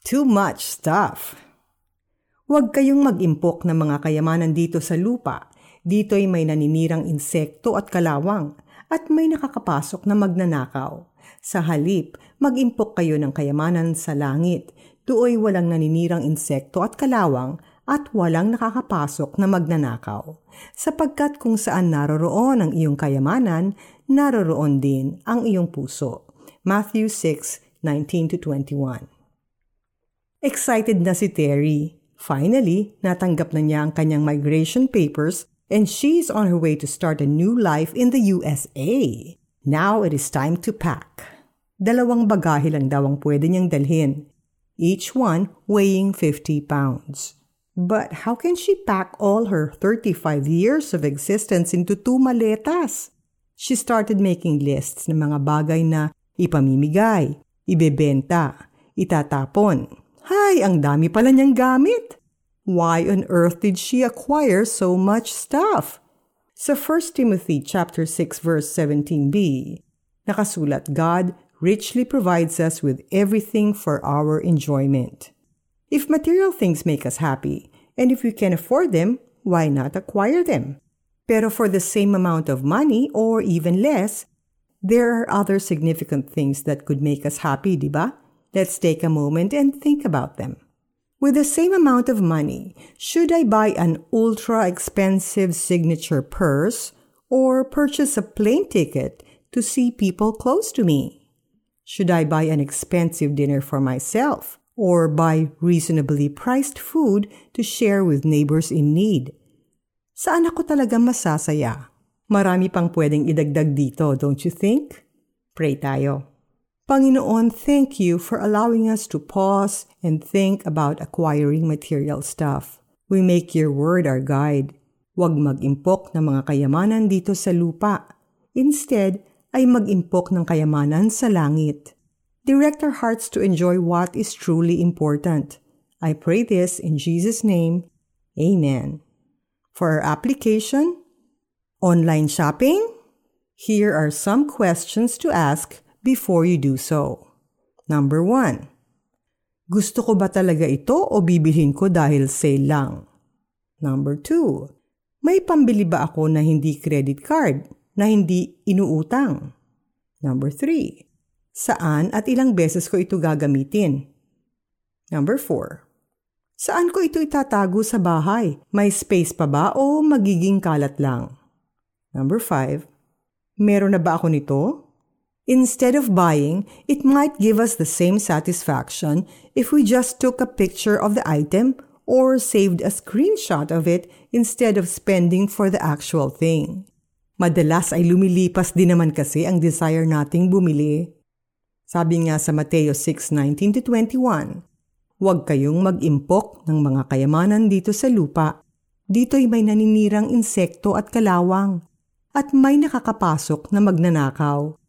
Too much stuff. Huwag kayong mag-impok ng mga kayamanan dito sa lupa. Dito'y may naninirang insekto at kalawang at may nakakapasok na magnanakaw. Sa halip, mag-impok kayo ng kayamanan sa langit. Do'y walang naninirang insekto at kalawang at walang nakakapasok na magnanakaw. Sapagkat kung saan naroroon ang iyong kayamanan, naroroon din ang iyong puso. Matthew 6:19-21. Excited na si Terry. Finally, natanggap na niya ang kanyang migration papers and she's on her way to start a new life in the USA. Now it is time to pack. Dalawang bagahe lang daw ang pwede niyang dalhin, each one weighing 50 pounds. But how can she pack all her 35 years of existence into two maletas? She started making lists ng mga bagay na ipamimigay, ibebenta, itatapon. Hay, ang dami pala niyang gamit. Why on earth did she acquire so much stuff? Sa 1 Timothy chapter 6 verse 17b, nakasulat God richly provides us with everything for our enjoyment. If material things make us happy, and if we can afford them, why not acquire them? Pero for the same amount of money or even less, there are other significant things that could make us happy, diba? Let's take a moment and think about them. With the same amount of money, should I buy an ultra expensive signature purse or purchase a plane ticket to see people close to me? Should I buy an expensive dinner for myself or buy reasonably priced food to share with neighbors in need? Saan ako talaga masasaya? Marami pang pwedeng idagdag dito, don't you think? Pray tayo. Panginoon, thank you for allowing us to pause and think about acquiring material stuff. We make your word our guide. Huwag mag-impok ng mga kayamanan dito sa lupa. Instead, ay mag-impok ng kayamanan sa langit. Direct our hearts to enjoy what is truly important. I pray this in Jesus' name. Amen. For our application, online shopping, here are some questions to ask before you do so. Number one, gusto ko ba talaga ito o bibilhin ko dahil sale lang? Number two, may pambili ba ako na hindi credit card, na hindi inuutang? Number three, saan at ilang beses ko ito gagamitin? Number four, saan ko ito itatago sa bahay? May space pa ba o magiging kalat lang? Number five, meron na ba ako nito? Instead of buying, it might give us the same satisfaction if we just took a picture of the item or saved a screenshot of it instead of spending for the actual thing. Madalas ay lumilipas din naman kasi ang desire nating bumili. Sabi nga sa Mateo 6:19-21, Huwag kayong mag-impok ng mga kayamanan dito sa lupa. Dito'y may naninirang insekto at kalawang, at may nakakapasok na magnanakaw.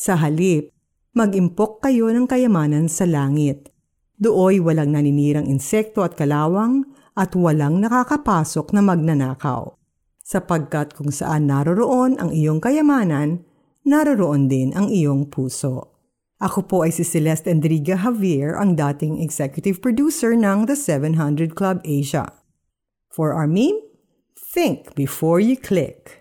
Sa halip, mag-impok kayo ng kayamanan sa langit. Dooy walang naninirang insekto at kalawang at walang nakakapasok na magnanakaw. Sapagkat kung saan naroroon ang iyong kayamanan, naroroon din ang iyong puso. Ako po ay si Celeste Enriga Javier, ang dating executive producer ng The 700 Club Asia. For our meme, think before you click.